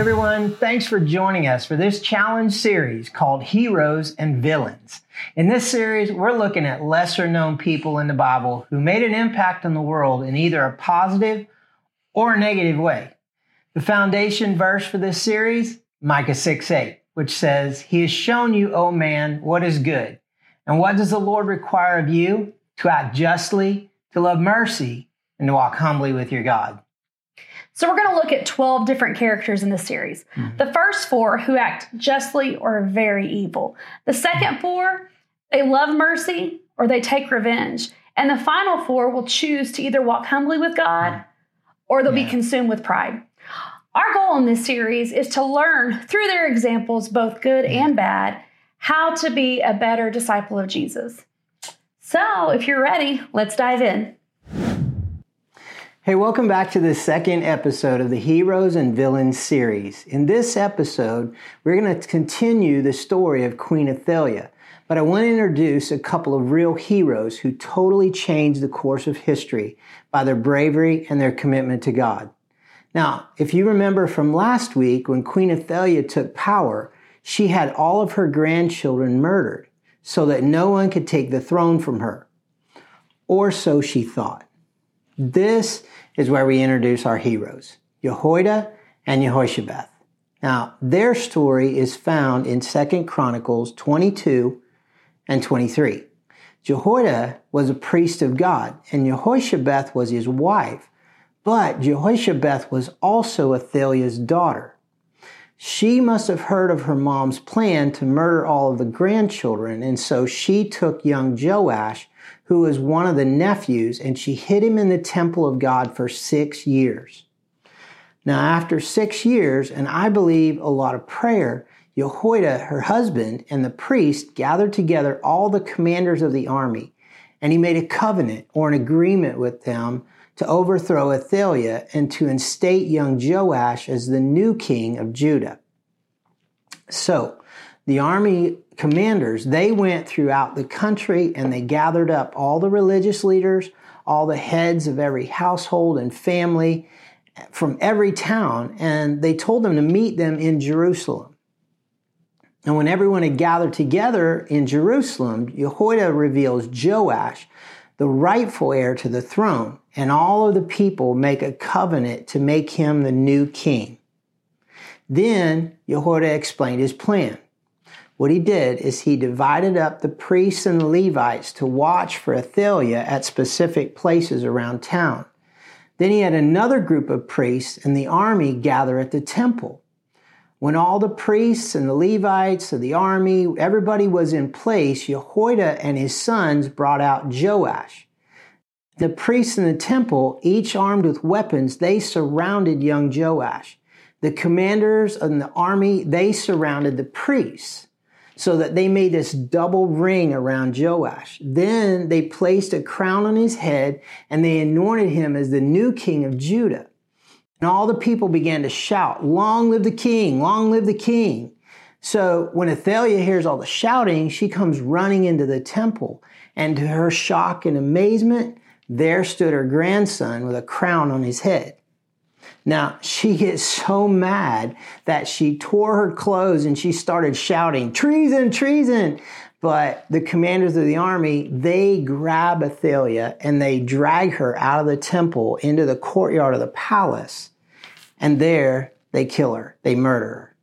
everyone. Thanks for joining us for this challenge series called Heroes and Villains. In this series, we're looking at lesser known people in the Bible who made an impact on the world in either a positive or a negative way. The foundation verse for this series, Micah 6 8, which says, He has shown you, O man, what is good. And what does the Lord require of you? To act justly, to love mercy, and to walk humbly with your God. So we're going to look at 12 different characters in this series. Mm-hmm. The first four who act justly or very evil. The second four, they love mercy or they take revenge. And the final four will choose to either walk humbly with God or they'll yeah. be consumed with pride. Our goal in this series is to learn through their examples, both good and bad, how to be a better disciple of Jesus. So, if you're ready, let's dive in. Hey, welcome back to the second episode of the Heroes and Villains series. In this episode, we're going to continue the story of Queen Athaliah, but I want to introduce a couple of real heroes who totally changed the course of history by their bravery and their commitment to God. Now, if you remember from last week when Queen Athaliah took power, she had all of her grandchildren murdered so that no one could take the throne from her. Or so she thought. This is where we introduce our heroes, Jehoiada and Jehoshabeth. Now, their story is found in 2 Chronicles 22 and 23. Jehoiada was a priest of God, and Jehoshabeth was his wife, but Jehoshabeth was also Athaliah's daughter. She must have heard of her mom's plan to murder all of the grandchildren, and so she took young Joash who was one of the nephews, and she hid him in the temple of God for six years. Now, after six years, and I believe a lot of prayer, Jehoiada, her husband, and the priest gathered together all the commanders of the army, and he made a covenant or an agreement with them to overthrow Athaliah and to instate young Joash as the new king of Judah. So, the army commanders, they went throughout the country and they gathered up all the religious leaders, all the heads of every household and family from every town, and they told them to meet them in Jerusalem. And when everyone had gathered together in Jerusalem, Jehoiada reveals Joash, the rightful heir to the throne, and all of the people make a covenant to make him the new king. Then Jehoiada explained his plan. What he did is he divided up the priests and the Levites to watch for Athaliah at specific places around town. Then he had another group of priests and the army gather at the temple. When all the priests and the Levites of the army, everybody was in place, Jehoiada and his sons brought out Joash. The priests in the temple, each armed with weapons, they surrounded young Joash. The commanders of the army, they surrounded the priests so that they made this double ring around Joash. Then they placed a crown on his head and they anointed him as the new king of Judah. And all the people began to shout, Long live the king! Long live the king! So when Athaliah hears all the shouting, she comes running into the temple. And to her shock and amazement, there stood her grandson with a crown on his head. Now, she gets so mad that she tore her clothes and she started shouting, treason, treason. But the commanders of the army, they grab Athaliah and they drag her out of the temple into the courtyard of the palace. And there they kill her, they murder her.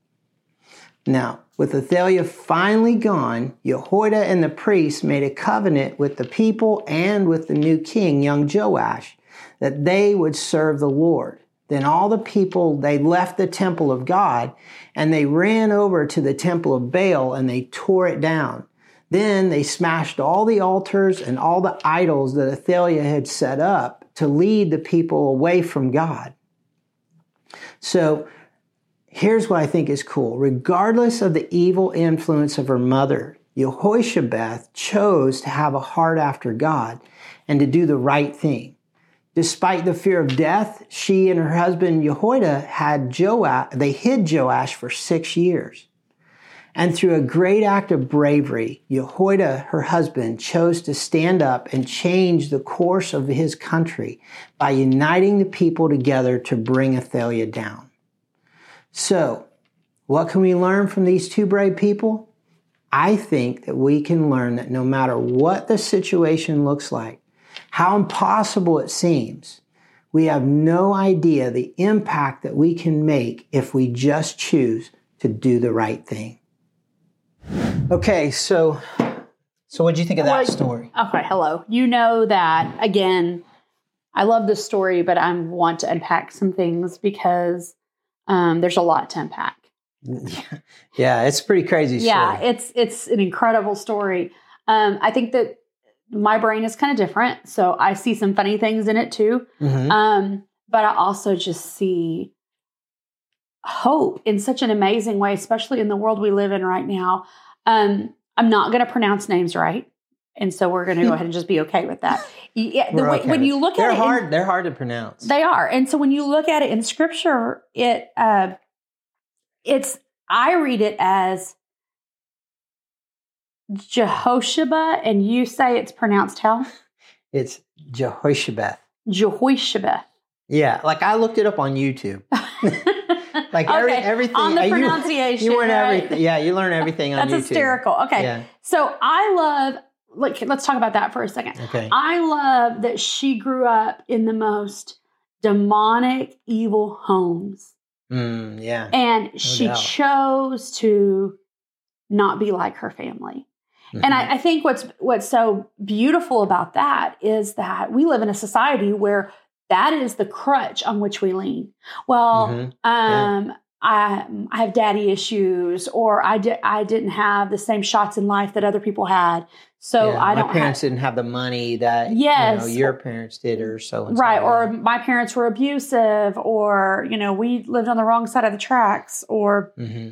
Now, with Athaliah finally gone, Jehoiada and the priests made a covenant with the people and with the new king, young Joash, that they would serve the Lord. Then all the people, they left the temple of God and they ran over to the temple of Baal and they tore it down. Then they smashed all the altars and all the idols that Athaliah had set up to lead the people away from God. So here's what I think is cool. Regardless of the evil influence of her mother, Jehoshabeth chose to have a heart after God and to do the right thing. Despite the fear of death, she and her husband Jehoiada had Joash, they hid Joash for six years. And through a great act of bravery, Jehoiada, her husband, chose to stand up and change the course of his country by uniting the people together to bring Athaliah down. So, what can we learn from these two brave people? I think that we can learn that no matter what the situation looks like, how impossible it seems, we have no idea the impact that we can make if we just choose to do the right thing. Okay, so so what do you think of that story? Okay, hello. You know that again. I love this story, but I want to unpack some things because um, there's a lot to unpack. yeah, it's a pretty crazy story. Yeah, it's it's an incredible story. Um, I think that my brain is kind of different, so I see some funny things in it too. Mhm. Um, but I also just see hope in such an amazing way, especially in the world we live in right now. Um, I'm not going to pronounce names right, and so we're going to go ahead and just be okay with that. Yeah, the way, okay when you look they're at it, in- hard. they're hard to pronounce. they are, and so when you look at it in Scripture, it uh, it's I read it as Jehoshaphat, and you say it's pronounced how it's Jehoshaphat. Jehoshaphat. Yeah, like I looked it up on YouTube. Like every, everything on the you- pronunciation. You, learn right? everything. Yeah, you learn everything on That's YouTube. hysterical. Okay, Yeah. so I love. Like, let's talk about that for a second. Okay. I love that she grew up in the most demonic, evil homes. Mm, yeah. and she doubt. chose to not be like her family. And Mhm. I, I think what's what's so beautiful about that is that we live in a society where that is the crutch on which we lean. Well, Mhm. um, I I have daddy issues, or I di- I didn't have the same shots in life that other people had, so Yeah, I my don't parents have, didn't have the money that Yes. you know, your parents did, or so and right, or my parents were abusive, or you know we lived on the wrong side of the tracks, or hmm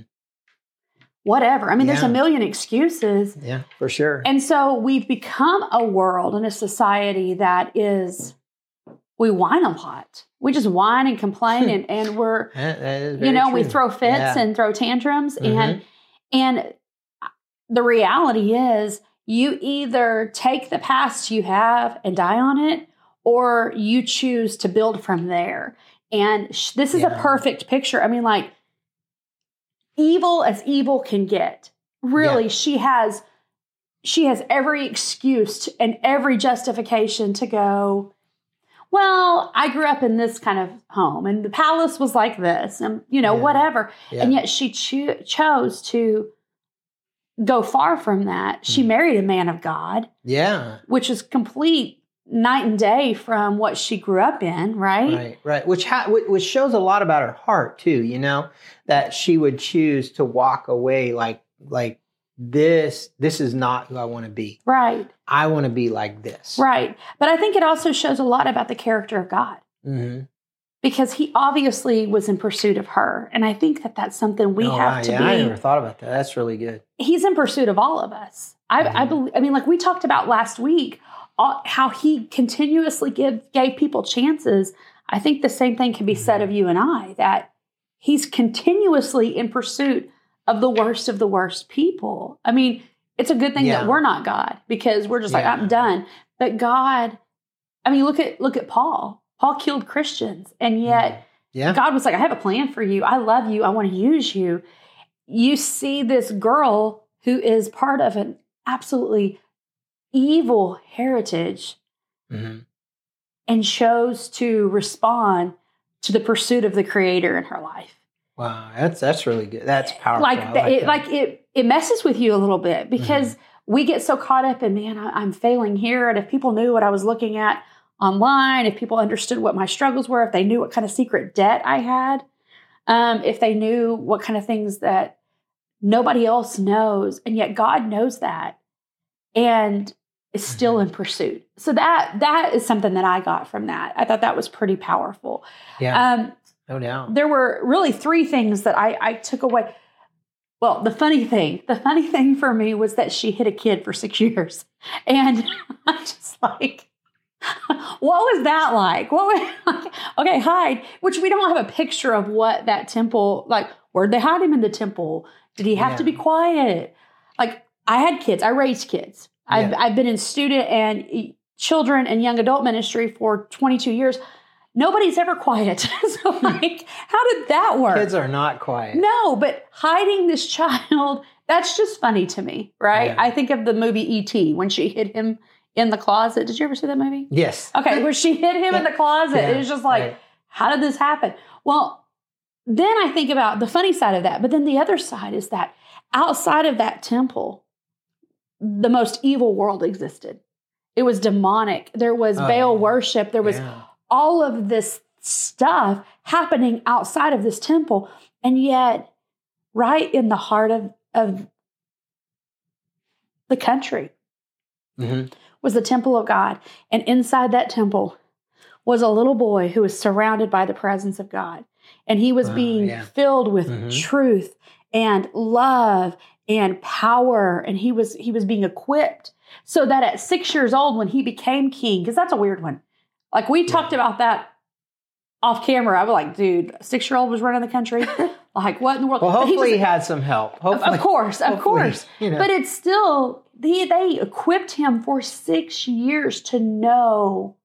whatever. I mean, there's a million excuses. yeah, for sure. And so we've become a world and a society that is, we whine a lot. We just whine and complain and, and we're, That- that is you know, we throw fits Yeah. and throw tantrums. Mhm. And, and the reality is you either take the past you have and die on it, or you choose to build from there. And sh- this is a perfect picture. I mean, like, evil as evil can get. Really, she has she has every excuse to- and every justification to go well i grew up in this kind of home and the palace was like this and you know Yeah. whatever Yeah. and yet she cho- chose to go far from that she Mm. married a man of god yeah. which is complete night and day from what she grew up in right, Right, right. Which ha- which shows a lot about her heart too. You know that she would choose to walk away like like this. This is not who I want to be. right I want to be like this. right but i think it also shows a lot about the character of god hmm because he obviously was in pursuit of her and i think that that's something we oh, have wow, to yeah, I never thought about that. That's really good. he's in pursuit of all of us i i Mhm. believe i mean like we talked about last week all, how he continuously give gave people chances i think the same thing can be said of mm-hmm. you and i that he's continuously in pursuit of the worst of the worst people i mean it's a good thing Yeah. that we're not god because we're just like i'm done but god i mean look at look at paul paul killed christians and mm-hmm. yet Yeah. God was like, I have a plan for you. I love you. I want to use you. You see this girl who is part of an absolutely evil heritage hmm and chose to respond to the pursuit of the creator in her life. Wow, that's that's really good. That's powerful. Like, the- it, that. like it, it messes with you a little bit because we get so caught up in, man, I, I'm failing here. And if people knew what I was looking at online, if people understood what my struggles were, if they knew what kind of secret debt I had, um, if they knew what kind of things that nobody else knows, and yet God knows that, and is still in pursuit. So that that is something that I got from that. I thought that was pretty powerful. yeah, Um, no doubt. there were really three things that I, I took away. Well, the funny thing, the funny thing for me was that she hid a kid for six years. And I'm just like, what was that like? What was, okay, hide, which we don't have a picture of what that temple, like, where'd they hide him in the temple? Did he have Yeah. to be quiet? Like, I had kids, I raised kids. I've, Yeah. I've been in student and children and young adult ministry for 22 years nobody's ever quiet. so, hmm. like, how did that work? Kids are not quiet. No, but hiding this child, that's just funny to me, right? Yeah. I think of the movie E.T. when she hid him in the closet. Did you ever see that movie? Yes. Okay, where she hid him in the closet. Yeah, it was just like, right. how did this happen? Well, then I think about the funny side of that, but then the other side is that outside of that temple, the most evil world existed. It was demonic. There was Oh, Baal yeah. worship. There was Yeah. all of this stuff happening outside of this temple. And yet, right in the heart of, of the country Mhm. was the temple of God. And inside that temple was a little boy who was surrounded by the presence of God. And he was being yeah. filled with Mhm. truth and love and power. And he was he was being equipped so that at six years old, when he became king, because that's a weird one. Like we talked about that off camera. I was like, dude, six year old was running the country. like what in the world? Well, But he hopefully was- he had some help. of, Hopefully, of course, of hopefully, course. You know. But it's still they they equipped him for six years to know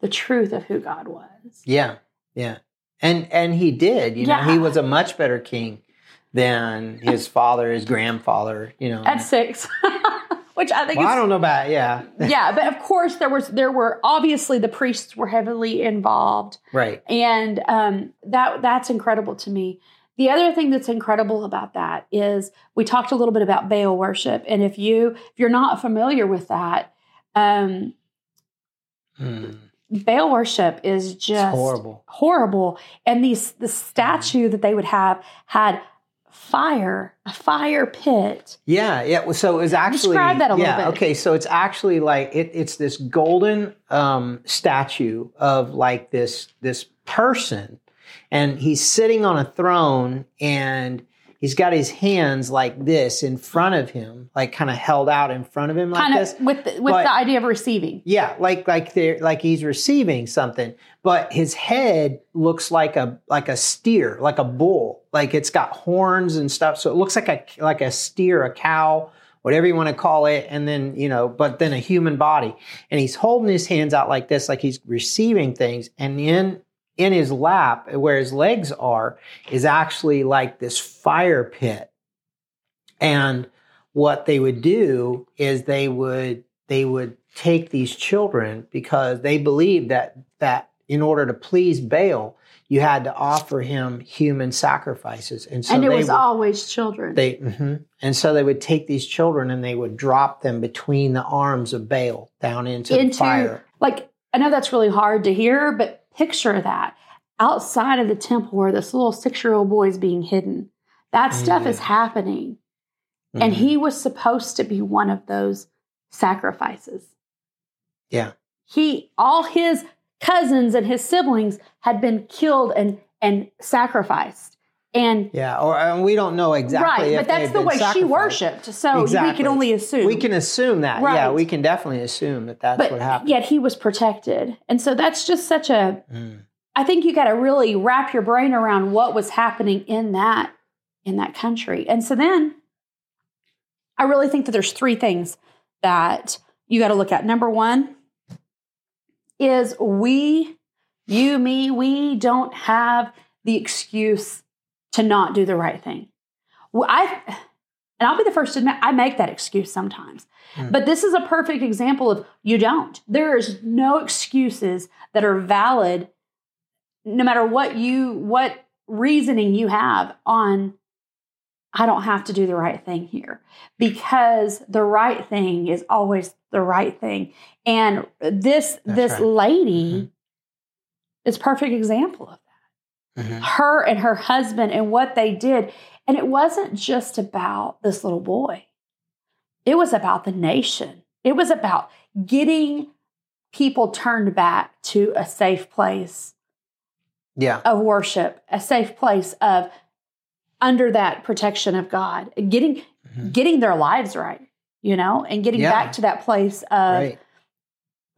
the truth of who God was. yeah, yeah, and and he did. You know, he was a much better king than his father, his grandfather. You know, At six, which I think well, I don't know about yeah, yeah. But of course, there was there were obviously the priests were heavily involved, right. and um, that that's incredible to me. The other thing that's incredible about that is we talked a little bit about Baal worship, and if you if you're not familiar with that, um, Hmm. Baal worship is It's just horrible. horrible. And these the statue that they would have had fire, a fire pit. Yeah, yeah. So it was actually Describe that a little bit. Okay, so it's actually like it, it's this golden um, statue of like this this person, and he's sitting on a throne, and he's got his hands like this in front of him, like kind of held out in front of him like kind this. with the, with But- the idea of receiving. Yeah, like like they're like he's receiving something, but his head looks like a like a steer, like a bull. Like it's got horns and stuff, so it looks like a like a steer, a cow, whatever you want to call it, and then you know, but then a human body. And he's holding his hands out like this, like he's receiving things, and in in his lap, where his legs are, is actually like this fire pit. And what they would do is they would they would take these children because they believed that that in order to please Baal, you had to offer him human sacrifices, and so and it was would, always children. they mhm. and so they would take these children and they would drop them between the arms of Baal down into, the fire. like I know that's really hard to hear, but picture that outside of the temple where this little six year old boy is being hidden. That stuff is Mm. happening. And Mhm. he was supposed to be one of those sacrifices. Yeah. He all his cousins and his siblings had been killed and and sacrificed. And yeah, or and we don't know exactly. right, but that's the way she worshipped. So exactly. we can only assume. We can assume that. Yeah, we can definitely assume that that's but what happened. yet he was protected. And so that's just such a Mm. I think you got to really wrap your brain around what was happening in that in that country. And so then I really think that there's three things that you got to look at. Number 1 is we you me we don't have the excuse to not do the right thing. Well, I and I'll be the first to admit I make that excuse sometimes. Hmm. But this is a perfect example of you don't. There is no excuses that are valid no matter what you what reasoning you have on I don't have to do the right thing here because the right thing is always the right thing. And this That's this right. lady Mhm. is perfect example of Mhm. her and her husband and what they did. And it wasn't just about this little boy, it was about the nation. It was about getting people turned back to a safe place Yeah. of worship, a safe place of under that protection of God, getting Mhm. getting their lives right, you know, and getting Yeah. back to that place of Right.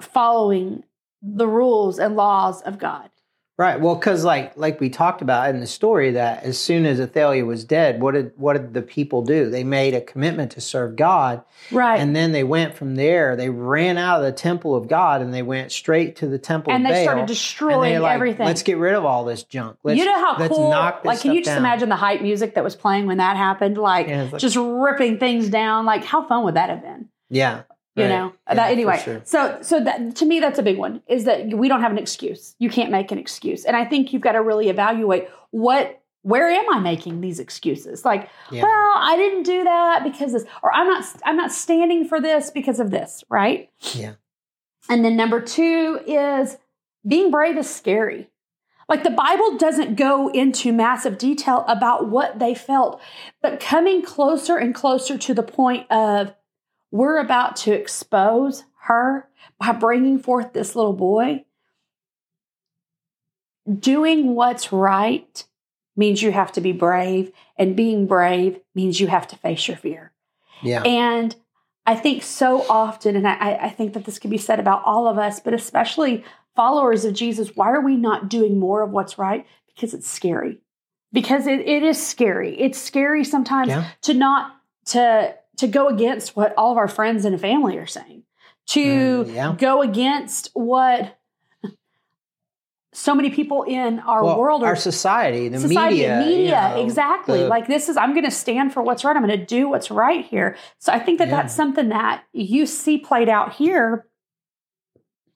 following the rules and laws of God. Right. Well, because like like we talked about in the story, that as soon as Athaliah was dead, what did what did the people do? They made a commitment to serve God, Right. and then they went from there. They ran out of the temple of God and they went straight to the temple and they Baal. started destroying like, everything. Let's get rid of all this junk. Let's, you know how let's cool? knock this like, can you just down. imagine the hype music that was playing when that happened? Like, Yeah, like- just ripping things down. Like, how fun would that have been? Yeah. You right. know. Yeah, that anyway. sure. So, so that to me, that's a big one. Is that we don't have an excuse. You can't make an excuse, and I think you've got to really evaluate what. Where am I making these excuses? Like, Yeah. well, I didn't do that because this, or I'm not. I'm not standing for this because of this, right? Yeah. And then number two is being brave is scary. Like the Bible doesn't go into massive detail about what they felt, but coming closer and closer to the point of we're about to expose her by bringing forth this little boy. Doing what's right means you have to be brave, and being brave means you have to face your fear. Yeah. And I think so often, and I, I think that this could be said about all of us, but especially followers of Jesus, why are we not doing more of what's right? Because it's scary. Because it, it is scary. It's scary sometimes Yeah. to not to to go against what all of our friends and family are saying. To Mm, yeah. go against what so many people in our Well, world are our society, the society, media, media, you know, exactly. the- like this is, I'm going to stand for what's right. I'm going to do what's right here. So I think that Yeah. that's something that you see played out here,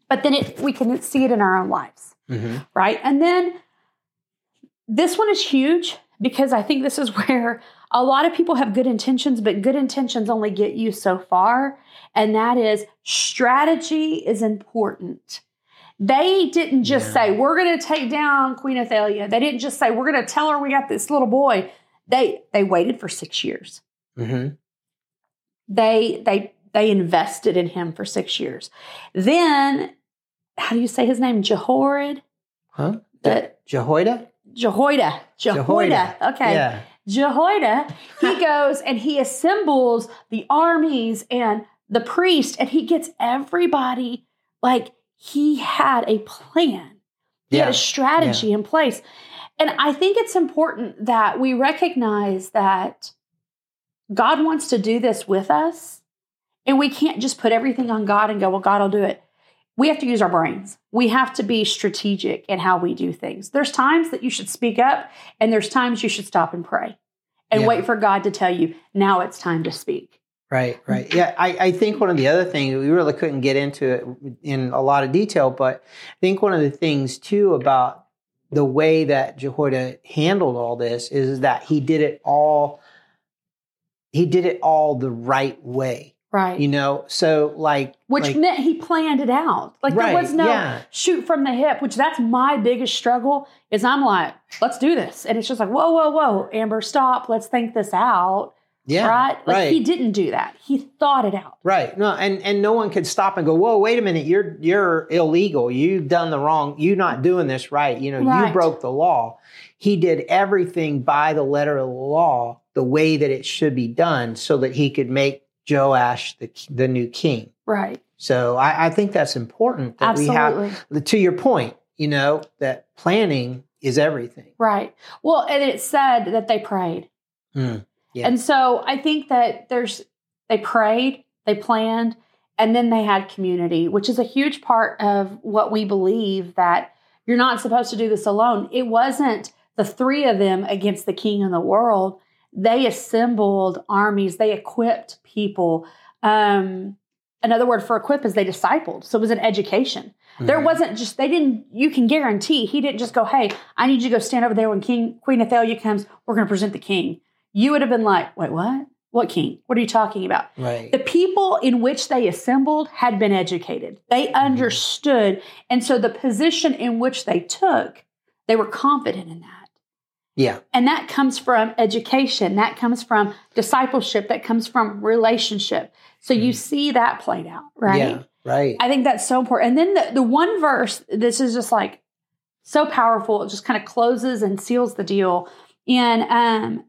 but then it, we can see it in our own lives, Mhm. right? And then this one is huge because I think this is where a lot of people have good intentions, but good intentions only get you so far. And that is strategy is important. They didn't just Yeah. say, we're going to take down Queen Athaliah. They didn't just say, we're going to tell her we got this little boy. They they waited for six years. Mhm. They they they invested in him for six years. Then, how do you say his name? Jehorid? Huh? The Jehoiada? Jehoiada. Jehoiada. Okay. Yeah. Jehoiada, he goes and he assembles the armies and the priest, and he gets everybody like he had a plan. He had a strategy in place. And I think it's important that we recognize that God wants to do this with us. And we can't just put everything on God and go, well, God will do it. We have to use our brains. We have to be strategic in how we do things. There's times that you should speak up, and there's times you should stop and pray and Yeah. wait for God to tell you, now it's time to speak. Right, right. Yeah, I, I think one of the other things, we really couldn't get into it in a lot of detail, but I think one of the things too about the way that Jehoiada handled all this is that he did it all, he did it all the right way, Right. you know? So like, which like- meant he planned it out. Like Right, there was no yeah. shoot from the hip, which that's my biggest struggle. Is I'm like, let's do this, and it's just like, whoa, whoa, whoa, Amber, stop. Let's think this out, yeah, right? Like right. he didn't do that. He thought it out. Right. No, and and no one could stop and go, "Whoa, wait a minute! You're you're illegal. You've done the wrong. You're not doing this right. You know, you broke the law." He did everything by the letter of the law, the way that it should be done, so that he could make Joash the the new king. Right. So I, I think that's important that Absolutely. we have. To your point, you know that planning is everything. Right. Well, and it said that they prayed. Mm, yeah. And so I think that there's, they prayed, they planned, and then they had community, which is a huge part of what we believe that you're not supposed to do this alone. It wasn't the three of them against the king of the world. They assembled armies, they equipped people. Um, another word for equip is they discipled. So it was an education. There Mhm. wasn't just they didn't. You can guarantee he didn't just go, "Hey, I need you to go stand over there when King Queen Athaliah comes. We're going to present the king." You would have been like, "Wait, what? What king? What are you talking about?" right. The people in which they assembled had been educated. They Mm-hmm. understood, and so the position in which they took, they were confident in that. Yeah. And that comes from education. That comes from discipleship. That comes from relationship. So you see that played out, right? Mm-hmm. Yeah. Right. I think that's so important. And then the, the one verse, this is just like so powerful. It just kind of closes and seals the deal. And um,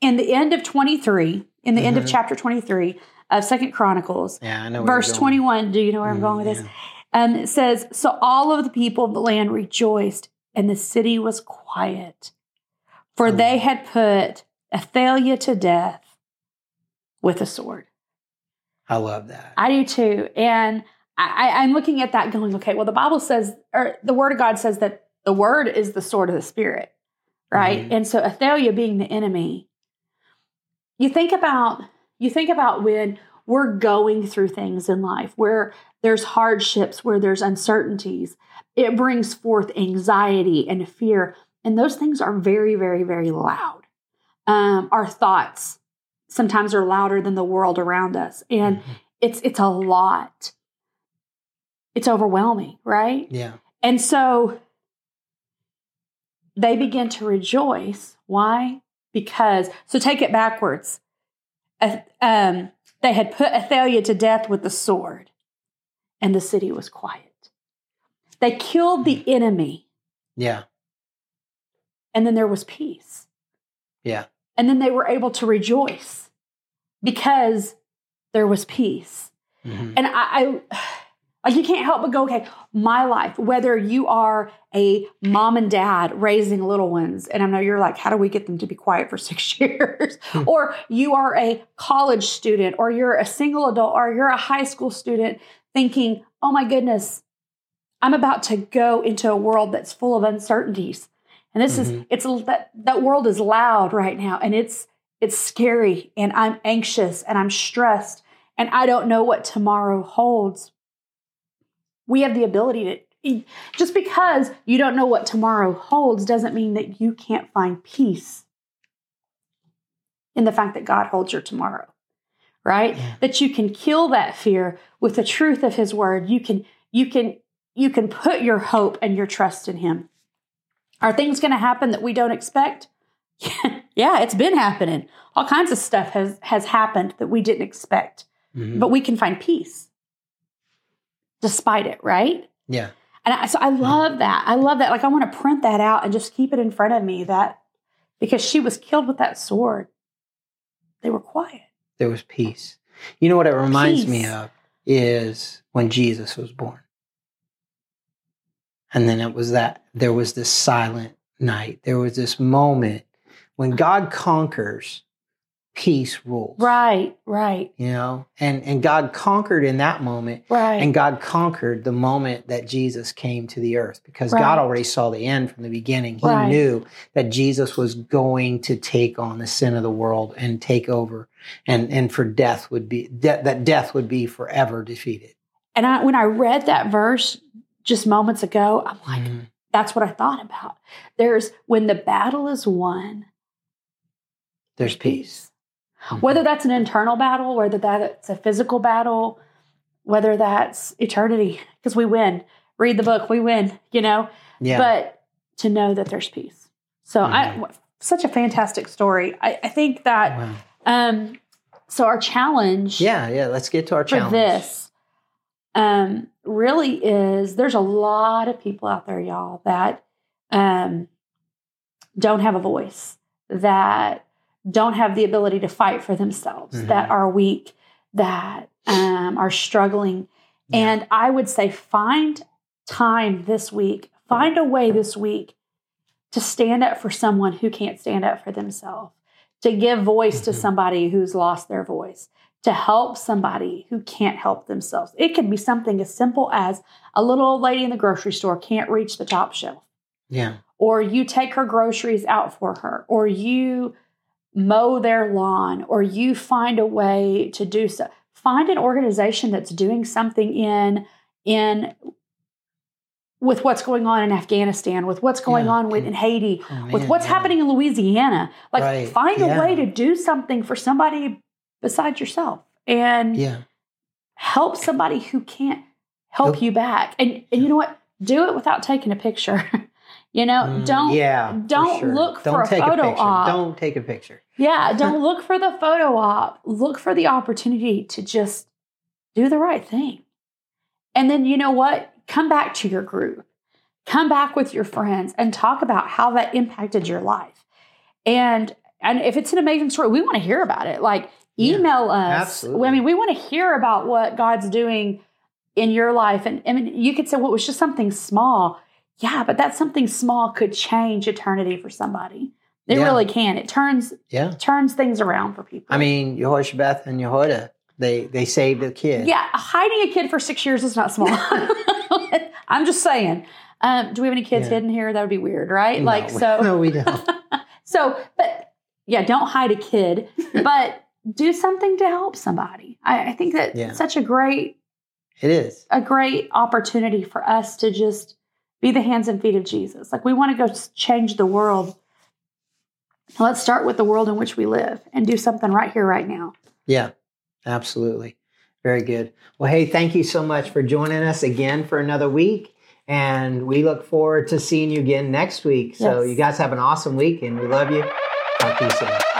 in the end of 23, in the end of Mhm. chapter 23 of Second Chronicles, yeah. I know. where you're verse going. 21, do you know where I'm Mm, going with this? Um, it says, So all of the people of the land rejoiced and the city was quiet, for they had put Athaliah to death with a sword. I love that. I do too. And I, I'm looking at that going, okay, well, the Bible says, or the Word of God says that the Word is the sword of the Spirit, right? Mhm. And so Athaliah being the enemy, you think about you think about when we're going through things in life where there's hardships, where there's uncertainties, it brings forth anxiety and fear, and those things are very, very, very loud. Um, our thoughts sometimes are louder than the world around us, and Mhm. it's it's a lot. It's overwhelming, right? Yeah. And so they begin to rejoice. Why? Because, so take it backwards. Uh, Um, they had put Athaliah to death with the sword, and the city was quiet. They killed the enemy, Yeah. And then there was peace. Yeah. And then they were able to rejoice because there was peace. Mhm. And I, I like you can't help but go, okay, my life, whether you are a mom and dad raising little ones, and I know you're like, how do we get them to be quiet for six years? Hmm. or you are a college student, or you're a single adult, or you're a high school student thinking, oh my goodness, I'm about to go into a world that's full of uncertainties. And this is Mhm. it's that that world is loud right now and it's it's scary and I'm anxious and I'm stressed and I don't know what tomorrow holds. We have the ability to just because you don't know what tomorrow holds doesn't mean that you can't find peace in the fact that God holds your tomorrow. Right? Yeah. That you can kill that fear with the truth of his word. You can you can you can put your hope and your trust in him. Are things going to happen that we don't expect? yeah, it's been happening. All kinds of stuff has has happened that we didn't expect, Mhm. but we can find peace despite it, right? yeah. And I, so I love that. I love that. Like I want to print that out and just keep it in front of me that because she was killed with that sword, they were quiet. There was peace. You know what it reminds me of is when Jesus was born. And then it was that there was this silent night. There was this moment when God conquers, peace rules. Right, right, You know, and and God conquered in that moment right. And God conquered the moment that Jesus came to the earth because Right. God already saw the end from the beginning. He Right. knew that Jesus was going to take on the sin of the world and take over and and for death would be de- that death would be forever defeated. and I, when I read that verse just moments ago, I'm like, Mhm. that's what I thought about. There's when the battle is won, There's peace. Whether that's an internal battle, whether that's a physical battle, whether that's eternity, because we win. Read the book, we win, you know? Yeah. But to know that there's peace. So I such a fantastic story. I, I think that Wow. um so our challenge Yeah, yeah. Let's get to our challenge. for challenge. this um really is there's a lot of people out there, y'all, that um don't have a voice, that don't have the ability to fight for themselves, Mhm. that are weak, that um, are struggling. Yeah. And I would say find time this week, find a way this week to stand up for someone who can't stand up for themselves, to give voice to Mhm. somebody who's lost their voice, to help somebody who can't help themselves. It could be something as simple as a little old lady in the grocery store can't reach the top shelf Yeah. or you take her groceries out for her, or you mow their lawn, or you find a way to do so. Find an organization that's doing something in in with what's going on in Afghanistan, with what's going Yeah. on with in Haiti, Oh, with what's yeah. happening in Louisiana. Like Right, find yeah. a way to do something for somebody besides yourself and Yeah. help somebody who can't help Help- you back. And and you know what? Do it without taking a picture. you know, Mm, don't yeah, don't sure. look Don't for a take photo picture. op. Don't take a picture. Yeah, don't look for the photo op. Look for the opportunity to just do the right thing. And then you know what? Come back to your group. Come back with your friends and talk about how that impacted your life. And and if it's an amazing story, we want to hear about it. Like Yeah, email us. absolutely. I mean, we want to hear about what God's doing in your life. And I mean, you could say, well, it was just something small. yeah, but that something small could change eternity for somebody. It Yeah. really can. It turns Yeah. turns things around for people. I mean, Yehoshebeth and Yehoiada, they they saved a kid. yeah, hiding a kid for six years is not small. I'm just saying. Um, do we have any kids Yeah. hidden here? That would be weird, right? No, like so. No, we don't. So, but yeah, don't hide a kid, but do something to help somebody. I, I think that Yeah. such a great, It is. a great opportunity for us to just be the hands and feet of Jesus. Like we want to go change the world. Let's start with the world in which we live and do something right here, right now. Yeah, absolutely. Very good. Well, hey, thank you so much for joining us again for another week. And we look forward to seeing you again next week. So Yes. you guys have an awesome week and we love you. Talk to you soon.